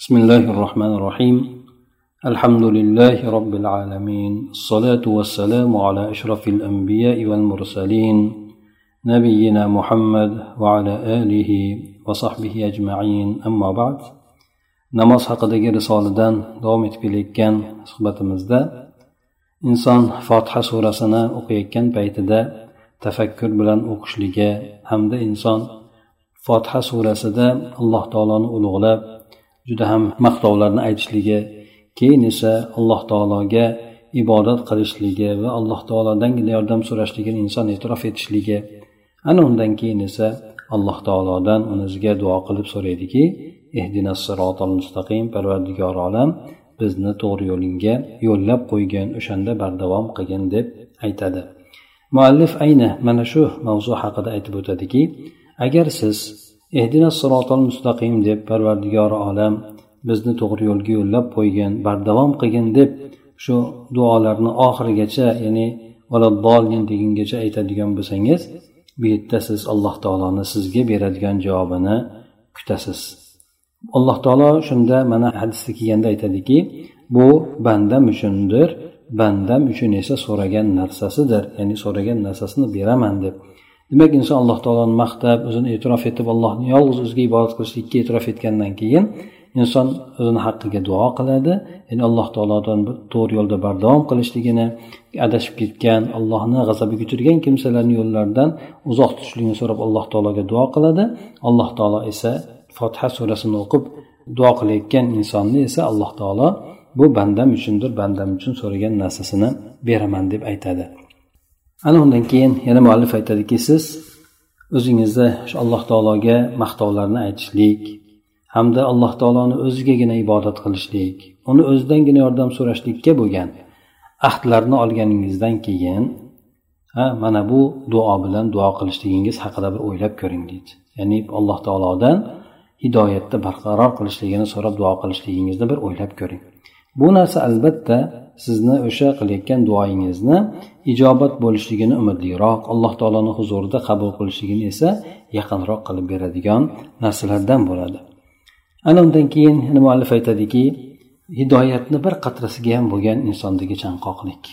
بسم الله الرحمن الرحيم الحمد لله رب العالمين الصلاة والسلام على أشرف الأنبياء والمرسلين نبينا محمد وعلى آله وصحبه أجمعين أما بعد namoz haqidagi risoladan davom etib kelayotgan suhbatimizda inson fotiha surasini o'qiyotgan paytida tafakkur bilan o'qishligi hamda inson fotiha surasida alloh taoloni ulug'lab juda ham maqtovlarni aytishligi keyin esa alloh taologa ibodat qilishligi va alloh taolodan yordam so'rashligini inson e'tirof etishligi. Ana undan keyin esa alloh taolodan o'ziga duo qilib so'raydiki ehdina sirotol mustaqim parvardigor olam bizni to'g'ri yo'lingga yo'llab qo'ygin o'shanda bardavom qilgin deb aytadi. Muallif ayni mana shu mavzu haqida aytib o'tadiki agar siz ehdina sirotol mustaqim deb parvardigori olam bizni to'g'ri yo'lga yo'llab qo'ygin bardavom qilgin deb shu duolarni oxirigacha ya'ni degungacha aytadigan bo'lsangiz bu yerda siz alloh taoloni sizga beradigan javobini kutasiz. Alloh taolo shunda mana hadisda kelganda aytadiki bu bandam uchundir bandam uchun esa so'ragan narsasidir ya'ni so'ragan narsasini beraman deb. Demak inson alloh taoloni maqtab o'zini e'tirof etib allohni yolg'iz o'ziga ibodat qilishlikka e'tirof etgandan keyin inson o'zini haqqiga duo qiladi. Ya'ni alloh taolodan to'g'ri yo'lda bardavom qilishligini adashib ketgan allohni g'azabiga uchirgan kimsalarni yo'llaridan uzoq tutishligini so'rab alloh taologa duo qiladi. Alloh taolo esa fotiha surasini o'qib duo qilayotgan insonni esa alloh taolo bu bandam uchundir bandam uchun so'ragan narsasini beraman deb aytadi. Ana undan keyin yana muallif aytadiki siz o'zingizni shu alloh taologa maqtovlarni aytishlik hamda alloh taoloni o'zigagina ibodat qilishlik uni o'zidangina yordam so'rashlikka bo'lgan ahdlarni olganingizdan keyin ha mana bu duo bilan duo qilishligingiz haqida bir o'ylab ko'ring deydi. Ya'ni alloh taolodan hidoyatda barqaror qilishligini so'rab duo qilishligingizni bir o'ylab ko'ring. Bu narsa albatta sizni o'sha qilayotgan duoyingizni ijobat bo'lishligini umidliroq alloh taoloni huzurida qabul qilishligini esa yaqinroq qilib beradigan narsalardan bo'ladi. Ana undan keyin muallif aytadiki hidoyatni bir qatrasiga ham bo'lgan insondagi chanqoqlik.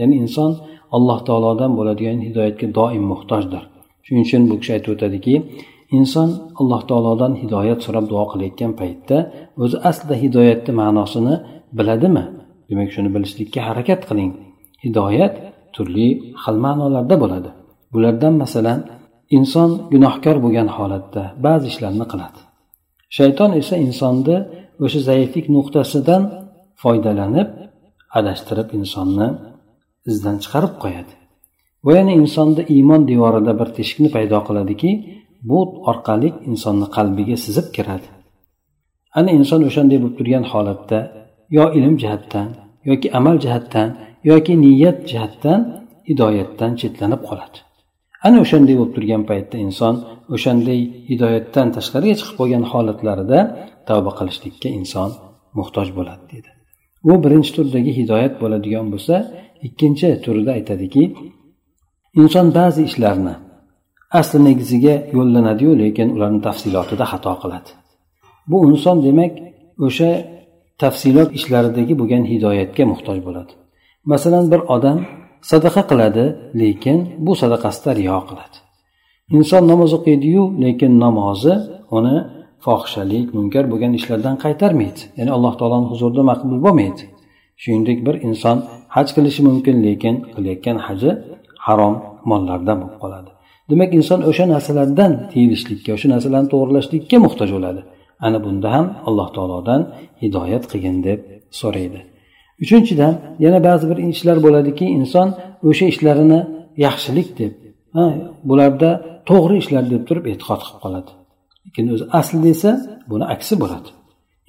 Ya'ni inson alloh taolodan bo'ladigan hidoyatga doim muhtojdir. Shuning uchun bu kishi aytib o'tadiki inson alloh taolodan hidoyat so'rab duo qilayotgan paytda o'zi aslida hidoyatni ma'nosini biladimi? Demak shuni bilishlikka harakat qiling. Hidoyat turli xil ma'nolarda bo'ladi. Bulardan masalan inson gunohkor bo'lgan holatda ba'zi ishlarni qiladi. Shayton esa insonni o'sha zaiflik nuqtasidan foydalanib adashtirib insonni izdan chiqarib qo'yadi. Va yana insonda iymon devorida bir teshikni paydo qiladiki bu orqali insonni qalbiga sizib kiradi. Ana inson o'shanday bo'lib turgan holatda yo ilm jihatdan yoki amal jihatdan yoki niyat jihatdan hidoyatdan chetlanib qoladi. Ana o'shanday bo'lib turgan paytda inson o'shanday hidoyatdan tashqariga chiqib qolgan holatlarida tavba qilishlikka inson muhtoj bo'ladi dedi. Bu birinchi turdagi hidoyat bo'ladigan bo'lsa ikkinchi turida aytadiki inson ba'zi ishlarni asli negiziga yo'llanadiyu lekin ularni tafsilotida xato qiladi. Bu inson demak o'sha tafsilot ishlaridagi bo'lgan hidoyatga muhtoj bo'ladi. Masalan bir odam sadaqa qiladi lekin bu sadaqasida riyo qiladi. Inson namoz o'qiydiyu lekin namozi uni fohishalik munkar bo'lgan ishlardan qaytarmaydi. Ya'ni alloh taoloni huzurida maqbul bo'lmaydi. Shuningdek bir inson haj qilishi mumkin lekin qilayotgan haji harom mollardan bo'lib qoladi. Demak inson o'sha narsalardan tiyilishlikka o'sha narsalarni to'g'irlashlikka muhtoj bo'ladi. Ana bunda ham alloh taolodan hidoyat qilgin deb so'raydi. Uchinchidan yana ba'zi bir ishlar bo'ladiki inson o'sha ishlarini yaxshilik deb bularda to'g'ri ishlar deb turib e'tiqod qilib qoladi. Lekin o'zi aslida esa buni aksi bo'ladi.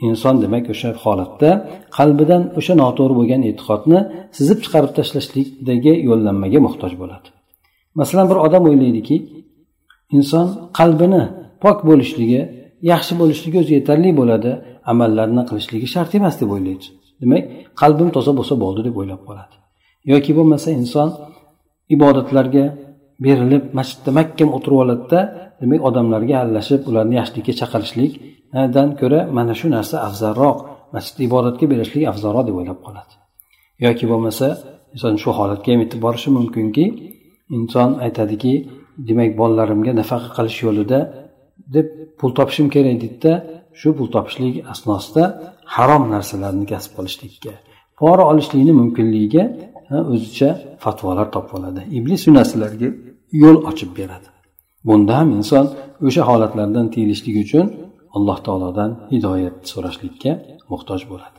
Inson demak o'sha holatda qalbidan o'sha noto'g'ri bo'lgan e'tiqodni sizib chiqarib tashlashlikdagi yo'llanmaga muhtoj bo'ladi. Masalan bir odam o'ylaydiki inson qalbini pok bo'lishligi yaxshi bo'lishligi o'zi yetarli bo'ladi amallarni qilishligi shart emas deb o'ylaydi. Demak qalbim toza bo'lsa bo'ldi deb o'ylab qoladi. Yoki bo'lmasa inson ibodatlarga berilib masjidda mahkam o'tirib oladida demak odamlarga aralashib ularni yaxshilikka chaqirishlikdan ko'ra mana shu narsa afzalroq masjidda ibodatga berishlik afzalroq deb o'ylab qoladi. Yoki bo'lmasa inson shu holatga ham yetib borishi mumkinki inson aytadiki demak bolalarimga nafaqa qilish yo'lida deb pul topishim kerak deydida shu pul topishlik asnosida harom narsalarni kasb qilishlikka pora olishlikni mumkinligiga o'zicha fatvolar topib oladi. Iblis shu narsalarga yo'l ochib beradi. Bunda ham inson o'sha holatlardan tiyilishlik uchun alloh taolodan hidoyat so'rashlikka muhtoj bo'ladi.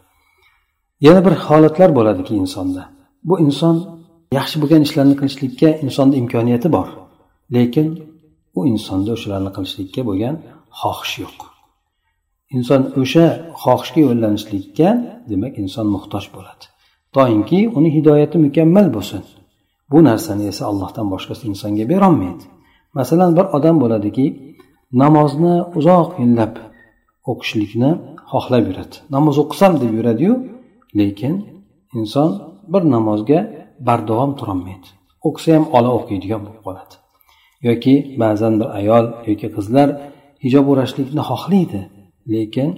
Yana bir holatlar bo'ladiki insonda. Bu inson yaxshi bo'lgan ishlarni qilishlikka insonda imkoniyati bor. Lekin u insonda o'shalarni qilishlikka bo'lgan xohish yo'q. Inson o'sha xohishga yo'llanishlikka demak inson muhtoj bo'ladi. Toinki uni hidoyati mukammal bo'lsin. Bu narsani esa allohdan boshqasi insonga berolmaydi. Masalan bir odam bo'ladiki namozni uzoq yillab o'qishlikni xohlab yuradi namoz o'qisam deb yuradiyu lekin inson bir namozga bardavom turolmaydi. O'qisa ham ola o'qiydigan bo'lib qoladi yoki ba'zan bir ayol yoki qizlar hijob o'rashlikni xohlaydi lekin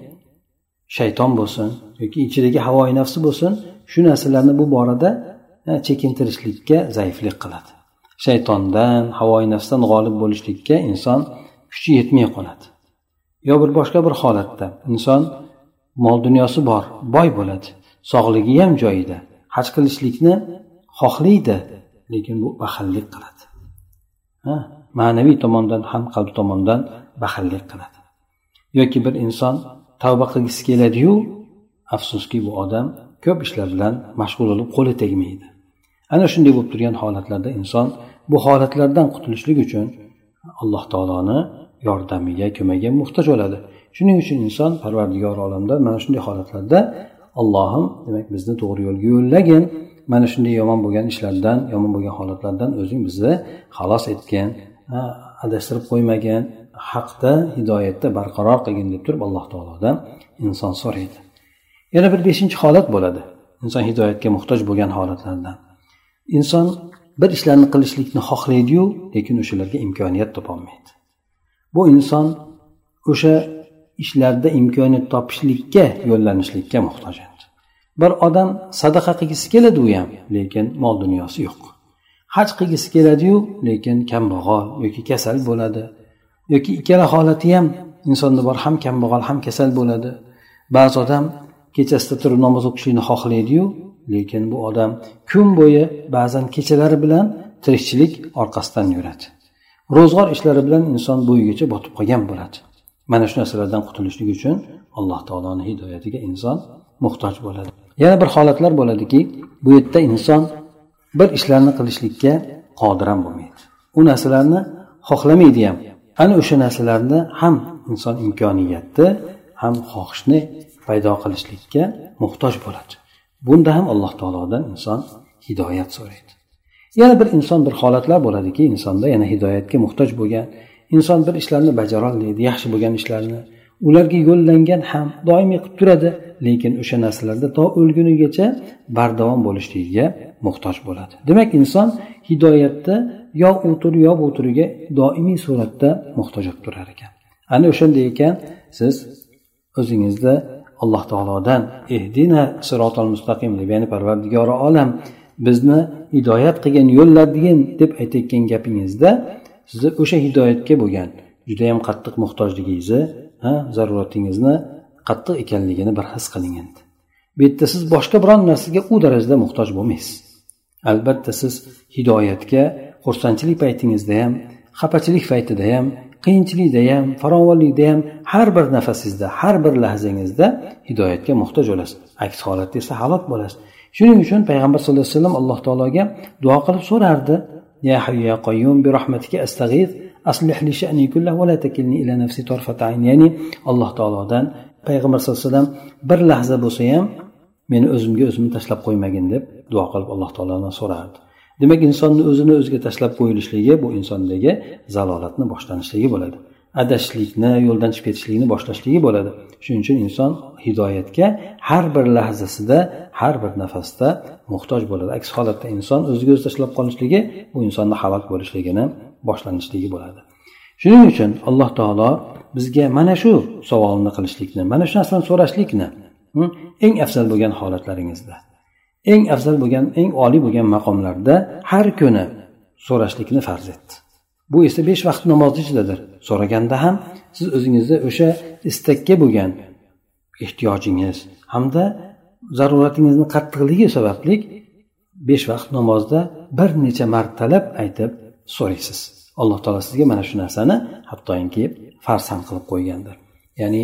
shayton bo'lsin yoki ichidagi havoyi nafsi bo'lsin shu narsalarni bu borada chekintirishlikka zaiflik qiladi. Shaytondan havoyi nafsdan g'olib bo'lishlikka inson kuchi yetmay qoladi. Yo bir boshqa bir holatda inson mol dunyosi bor boy bo'ladi sog'ligi ham joyida haj qilishlikni xohlaydi lekin bu baxillik qiladi. Ha? Ma'naviy tomondan ham qalb tomondan baxillik qiladi. Yoki bir inson tavba qilgisi keladiyu afsuski bu odam ko'p ishlar bilan mashg'ul bo'lib qo'li tegmaydi. Ana shunday bo'lib turgan holatlarda inson bu holatlardan qutulishlik uchun alloh taoloni yordamiga ko'magiga muhtoj bo'ladi. Shuning uchun inson parvardigor olamda mana shunday holatlarda allohim demak bizni to'g'ri yo'lga yo'llagin. Mana shunday yomon bo'lgan ishlardan yomon bo'lgan holatlardan o'zing bizni xalos etgin. Adashtirib qo'ymagin. Haqda hidoyatda barqaror qilgin deb turib alloh taolodan inson so'raydi. Yana bir beshinchi holat bo'ladi. Inson hidoyatga muhtoj bo'lgan holatlardan. Inson bir ishlarni qilishlikni xohlaydiyu lekin o'shalarga imkoniyat topolmaydi. Bu inson o'sha ishlarda imkoniyat topishlikka yo'llanishlikka muhtoj bir odam sadaqa qilgisi keladi u ham lekin mol dunyosi yo'q. Haj qilgisi keladiyu lekin kambag'al yoki kasal bo'ladi. Yoki ikkala holati ham insonda bor ham kambag'al ham kasal bo'ladi. Ba'zi odam kechasida turib namoz o'qishlikni xohlaydiyu lekin bu odam kun bo'yi ba'zan kechalari bilan tirikchilik orqasidan yuradi. Ro'zg'or ishlari bilan inson bo'yigacha botib qolgan bo'ladi. Mana shu narsalardan qutulishlik uchun alloh taoloni hidoyatiga inson muhtoj bo'ladi. Yana bir holatlar bo'ladiki bu yerda inson bir ishlarni qilishlikka qodir ham bo'lmaydi. U narsalarni xohlamaydi ham. Ana o'sha narsalarni ham inson imkoniyatni ham xohishni paydo qilishlikka muhtoj bo'ladi. Bunda ham alloh taolodan inson hidoyat so'raydi. Yana bir inson bir holatlar bo'ladiki insonda yana hidoyatga muhtoj bo'lgan inson bir ishlarni bajarolmaydi yaxshi bo'lgan ishlarni ularga yo'llangan ham doimiy qilib turadi. Lekin o'sha narsalarda to o'lgunigacha bardavom bo'lishligiga muhtoj bo'ladi. Demak inson hidoyatda yo u tur yo bu turiga doimiy suratda muhtoj bo'lib turar ekan. Ana o'shanday ekan siz o'zingizda alloh taolodan ehdina sirotal mustaqim deb ya'ni parvardigori olam bizni hidoyat qilgin yo'llagin deb aytayotgan gapingizda sizni o'sha hidoyatga bo'lgan judayam qattiq muhtojligingizni zaruratingizni qattiq ekanligini bir his qiling endi. Bu yerda siz boshqa biron narsaga u darajada muhtoj bo'lmaysiz. Albatta siz hidoyatga xursandchilik paytingizda ham xafachilik paytida ham qiyinchilikda ham farovonlikda ham har bir nafasingizda har bir lahzangizda hidoyatga muhtoj bo'lasiz. Aks holatda esa halok bo'lasiz. Shuning uchun payg'ambar sallallohu alayhi vasallam alloh taologa duo qilib so'rardi. Ya hayyu ya qayyum bi rahmatika astag'ith aslih li sha'ni kullah va takilni ila nafsi torfat ayn ya'ni alloh taolodan payg'ambar sallallohu alayhi vasallam bir lahza bo'lsa ham meni o'zimga o'zimni tashlab qo'ymagin deb duo qilib alloh taolodan so'rardi demak insonni o'zini o'ziga tashlab qo'yilishligi bu insondagi zalolatni boshlanishligi bo'ladi adashishlikni yo'ldan chiqib ketishlikni boshlashligi bo'ladi shuning uchun inson hidoyatga har bir lahzasida har bir nafasda muhtoj bo'ladi aks holatda inson o'ziga o'zi tashlab qolishligi bu insonni halok bo'lishligini boshlanishligi bo'ladi. Shuning uchun alloh taolo bizga mana shu savolni qilishlikni mana shu narsani so'rashlikni hm, eng afzal bo'lgan holatlaringizda eng afzal bo'lgan eng oliy bo'lgan maqomlarda har kuni so'rashlikni farz etdi bu esa besh vaqt namozni ichidadir. So'raganda ham siz o'zingizni o'sha istakka bo'lgan ehtiyojingiz hamda zaruratingizni qattiqligi sababli besh vaqt namozda bir necha martalab aytib so'raysiz. Alloh taolo sizga mana shu narsani hattoki farz ham qilib qo'ygandir. Ya'ni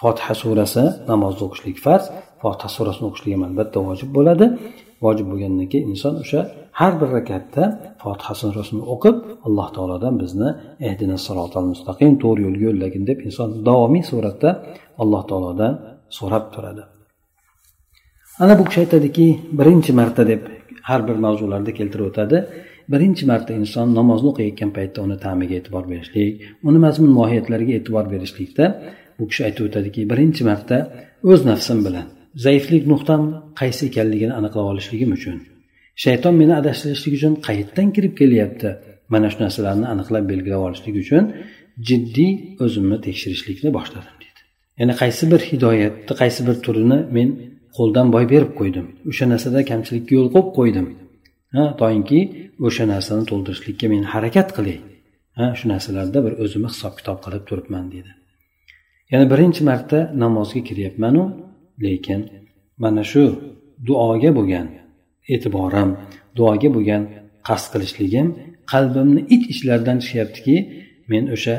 fotiha surasi namozni o'qishlik farz fotiha surasini o'qishlik ham albatta vojib bo'ladi. Vojib bo'lgandan keyin inson o'sha har bir rakatda fotiha surasini o'qib alloh taolodan bizni ehdina sirotal mustaqim to'g'ri yo'lga yo'llagin deb inson davomiy suratda alloh taolodan so'rab turadi. Ana bu kishi aytadiki birinchi marta deb har bir mavzularda keltirib o'tadi. Birinchi marta inson namozni o'qiyotgan paytda uni ta'miga e'tibor berishlik uni mazmun mohiyatlariga e'tibor berishlikda bu kishi aytib o'tadiki birinchi marta o'z nafsim bilan zaiflik nuqtam qaysi ekanligini aniqlab olishligim uchun. Shayton meni adashtirishlik uchun qayerdan kirib kelyapti? Mana shu narsalarni aniqlab belgilab olishlik uchun jiddiy o'zimni tekshirishlikni boshladim deydi ya'ni qaysi bir hidoyatni qaysi bir turini men qo'ldan boy berib qo'ydim. O'sha narsada kamchilikka yo'l qo'yib qo'ydim. Toinki o'sha narsani to'ldirishlikka men harakat qilay ha shu narsalarda bir o'zimni hisob kitob qilib turibman deydi yana birinchi marta namozga kiryapmanu lekin mana shu duoga bo'lgan e'tiborim duoga bo'lgan qasd qilishligim qalbimni ich ichlaridan chiqyaptiki men o'sha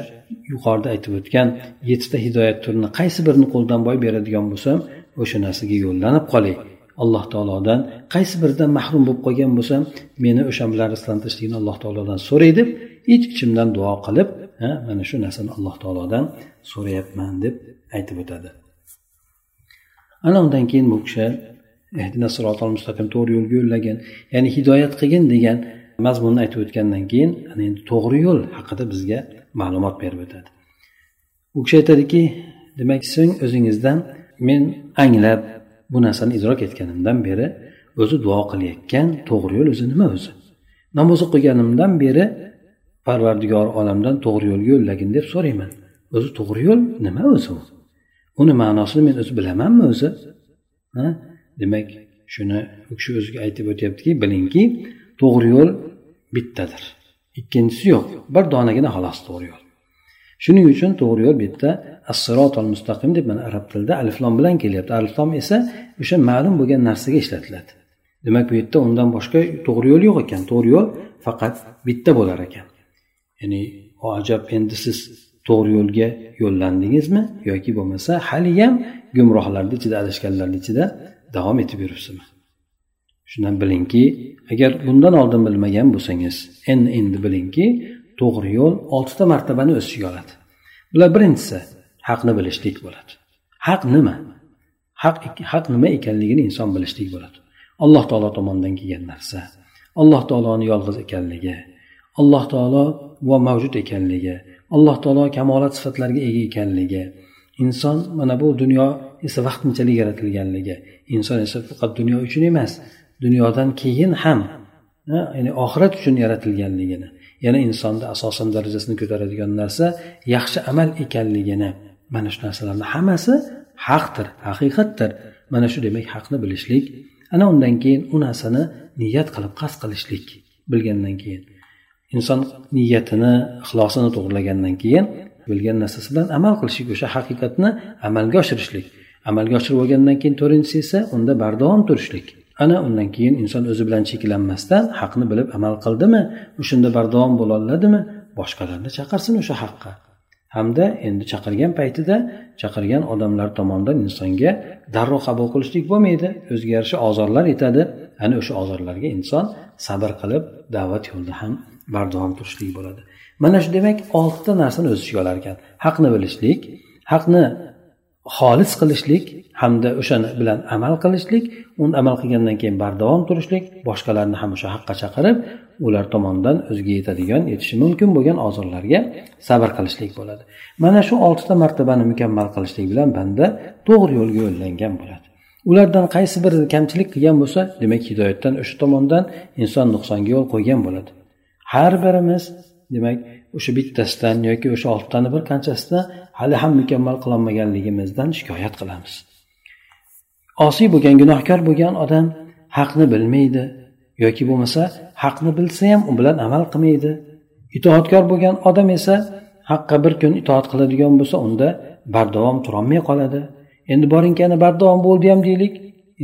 yuqorida aytib o'tgan yettita hidoyat turini qaysi birini qo'ldan boy beradigan bo'lsam o'sha narsaga yo'llanib qolay alloh taolodan qaysi biridan mahrum bo'lib qolgan bo'lsam meni o'sha bilan rizqlantirishlikni alloh taolodan so'ray deb ich ichimdan duo qilib mana shu narsani alloh taolodan so'rayapman deb aytib o'tadi. Ana undan keyin bu kishi mustaqim to'g'ri yo'lga yo'llagin ya'ni hidoyat qilgin degan mazmunni aytib o'tgandan keyin ana endi to'g'ri yo'l haqida bizga ma'lumot berib o'tadi. U kishi aytadiki demak so'ng o'zingizdan men anglab bu narsani idrok etganimdan beri o'zi duo qilayotgan to'g'ri yo'l o'zi nima o'zi? Namoz o'qiganimdan beri parvardigor olamdan to'g'ri yo'lga yo'llagin deb so'rayman. O'zi to'g'ri yo'l nima o'zi u? Uni ma'nosini men o'zi bilamanmi o'zi? Demak shuni u kishi o'ziga aytib o'tyaptiki bilingki to'g'ri yo'l bittadir. Ikkinchisi yo'q bir donagina xolos to'g'ri yo'l. Shuning uchun to'g'ri yo'l bitta assirotol mustaqim deb mana arab tilida aliflom bilan kelyapti. Aliflom esa o'sha ma'lum bo'lgan narsaga ishlatiladi. Demak bu yerda undan boshqa to'g'ri yo'l yo'q ekan. To'g'ri yo'l faqat bitta bo'lar ekan. Ya'ni ajab endi siz to'g'ri yo'lga yo'llandingizmi? yoki bo'lmasa haliyam gumrohlarni ichida adashganlarni ichida davom etib yuribsizmi? Shundan bilingki agar bundan oldin bilmagan bo'lsangiz endi endi bilingki to'g'ri yo'l oltita martabani o'z ichiga oladi. Bular birinchisi haqni bilishlik bo'ladi. Haq nima? Haq haq nima ekanligini inson bilishlik bo'ladi. Alloh taolo tomonidan kelgan narsa alloh taoloni yolg'iz ekanligi alloh taolo va mavjud ekanligi alloh taolo kamolat sifatlarga ega ekanligi inson mana bu dunyo esa vaqtinchalik yaratilganligi inson esa faqat dunyo uchun emas dunyodan keyin ham ya'ni oxirat uchun yaratilganligini yana insonni asosan darajasini ko'taradigan narsa yaxshi amal ekanligini mana shu narsalarni hammasi haqdir haqiqatdir. Mana shu demak haqni bilishlik ana undan keyin u narsani niyat qilib qasd qilishlik bilgandan keyin. Inson niyatini ixlosini to'g'irlagandan keyin bilgan narsasi bilan amal qilishlik o'sha haqiqatni amalga oshirishlik. Amalga oshirib olgandan keyin to'rtinchisi esa unda bardavom turishlik. Ana undan keyin inson o'zi bilan cheklanmasdan haqni bilib amal qildimi? O'shanda bardavom bo'loladimi boshqalarni chaqirsin o'sha haqqa. Hamda endi chaqirgan paytida chaqirgan odamlar tomonidan insonga darrov qabul qilishlik bo'lmaydi. O'ziga yarasha ozorlar yetadi ana o'sha ozorlarga inson sabr qilib da'vat yo'lida ham bardavom turishlik bo'ladi. Mana shu demak oltita narsani o'z ichiga olar ekan haqni bilishlik haqni xolis qilishlik hamda o'shani bilan amal qilishlik uni amal qilgandan keyin bardavom turishlik boshqalarni ham o'sha haqqa chaqirib ular tomonidan o'ziga yetadigan yetishi mumkin bo'lgan ozorlarga sabr qilishlik bo'ladi. Mana shu oltita martabani mukammal qilishlik bilan banda to'g'ri yo'lga yo'llangan bo'ladi. Ulardan qaysi biri kamchilik qilgan bo'lsa demak hidoyatdan o'sha tomondan inson nuqsonga yo'l qo'ygan bo'ladi. Har birimiz demak o'sha bittasidan yoki o'sha oltitani bir qanchasidan hali ham mukammal qilolmaganligimizdan shikoyat qilamiz. Osiy bo'lgan gunohkor bo'lgan odam haqni bilmaydi yoki bo'lmasa haqni bilsa ham u bilan amal qilmaydi. Itoatkor bo'lgan odam esa haqqa bir kun itoat qiladigan bo'lsa unda bardavom turolmay qoladi. Endi boringki ana bardavom bo'ldi ham deylik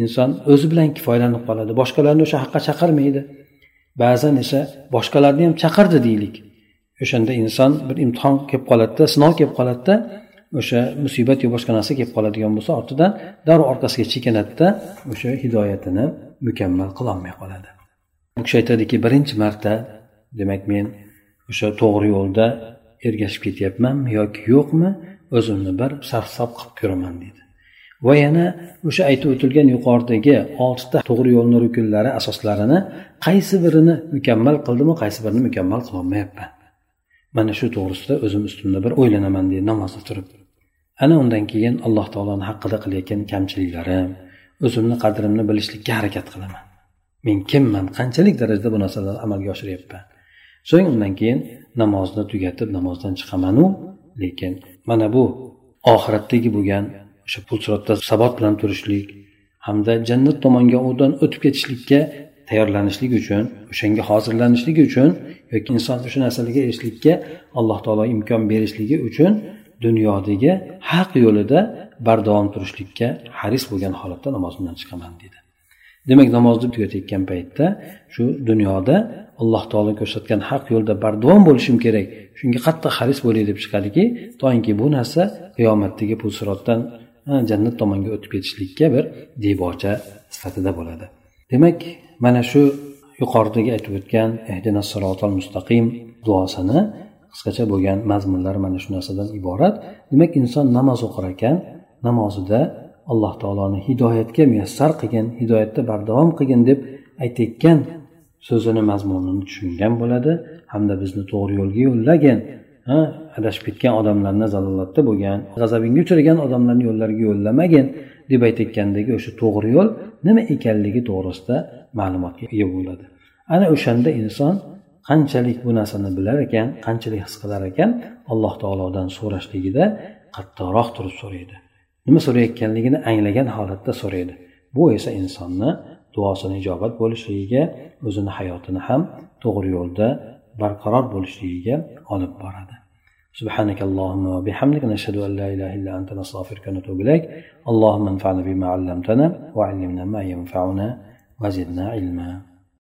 inson o'zi bilan kifoyalanib qoladi boshqalarni o'sha haqqa chaqirmaydi. Ba'zan esa boshqalarni ham chaqirdi deylik. O'shanda inson bir imtihon kelib qoladida sinov kelib qoladida o'sha musibat yo boshqa narsa kelib qoladigan bo'lsa ortidan darrov orqasiga chekinadida o'sha hidoyatini mukammal qilolmay qoladi. Bu kishi aytadiki birinchi marta demak men o'sha to'g'ri yo'lda ergashib ketyapmanmi yoki yo'qmi o'zimni bir sarhisob qilib ko'raman deydi va yana o'sha aytib o'tilgan yuqoridagi oltita to'g'ri yo'lni rukunlari asoslarini qaysi birini mukammal qildimu qaysi birini mukammal qilolmayapman. Mana shu to'g'risida o'zim ustimda bir o'ylanaman deydi namozda turib. Ana undan keyin alloh taoloni haqida qilayotgan kamchiliklarim o'zimni qadrimni bilishlikka harakat qilaman. Men kimman qanchalik darajada bu narsalarni amalga oshiryapman so'ng undan keyin namozni tugatib namozdan chiqamanu lekin mana bu oxiratdagi bo'lgan o'sha pul sirotda sabot bilan turishlik hamda jannat tomonga undan o'tib ketishlikka tayyorlanishlik uchun o'shanga hozirlanishlik uchun yoki inson o'sha narsalarga erishishlikka alloh taolo imkon berishligi uchun dunyodagi haq yo'lida bardavom turishlikka haris bo'lgan holatda namozimdan chiqaman deydi demak namozni tugatayotgan paytda shu dunyoda alloh taolo ko'rsatgan haq yo'lda bardavom bo'lishim kerak shunga qattiq haris bo'lay deb chiqadiki toinki bu narsa qiyomatdagi pul sirotdan jannat tomonga o'tib ketishlikka bir debocha sifatida bo'ladi. Demak mana shu yuqoridagi aytib o'tgan ehdina sirotal mustaqim duosini qisqacha bo'lgan mazmunlari mana shu narsadan iborat. Demak inson namoz o'qir ekan namozida alloh taoloni hidoyatga muyassar qilgin hidoyatda bardavom qilgin deb aytayotgan so'zini mazmunini tushungan bo'ladi. Hamda bizni to'g'ri yo'lga yo'llagin ha adashib ketgan odamlarni zalolatda bo'lgan g'azabingga uchragan odamlarni yo'llariga yo'llamagin. Deb aytayotgandagi o'sha to'g'ri yo'l nima ekanligi to'g'risida ma'lumotga ega bo'ladi. Ana o'shanda inson qanchalik bu narsani bilar ekan qanchalik his qilar ekan alloh taolodan so'rashligida qattiqroq turib so'raydi. Nima so'rayotganligini anglagan holatda so'raydi. Bu esa insonni duosini ijobat bo'lishligiga o'zini hayotini ham to'g'ri yo'lda barqaror bo'lishligiga olib boradi. سبحانك اللهم وبحمدك نشهد أن لا إله إلا أنت نستغفرك ونتوب إليك. اللهم انفعنا بما علمتنا وعلمنا ما ينفعنا وزدنا علما.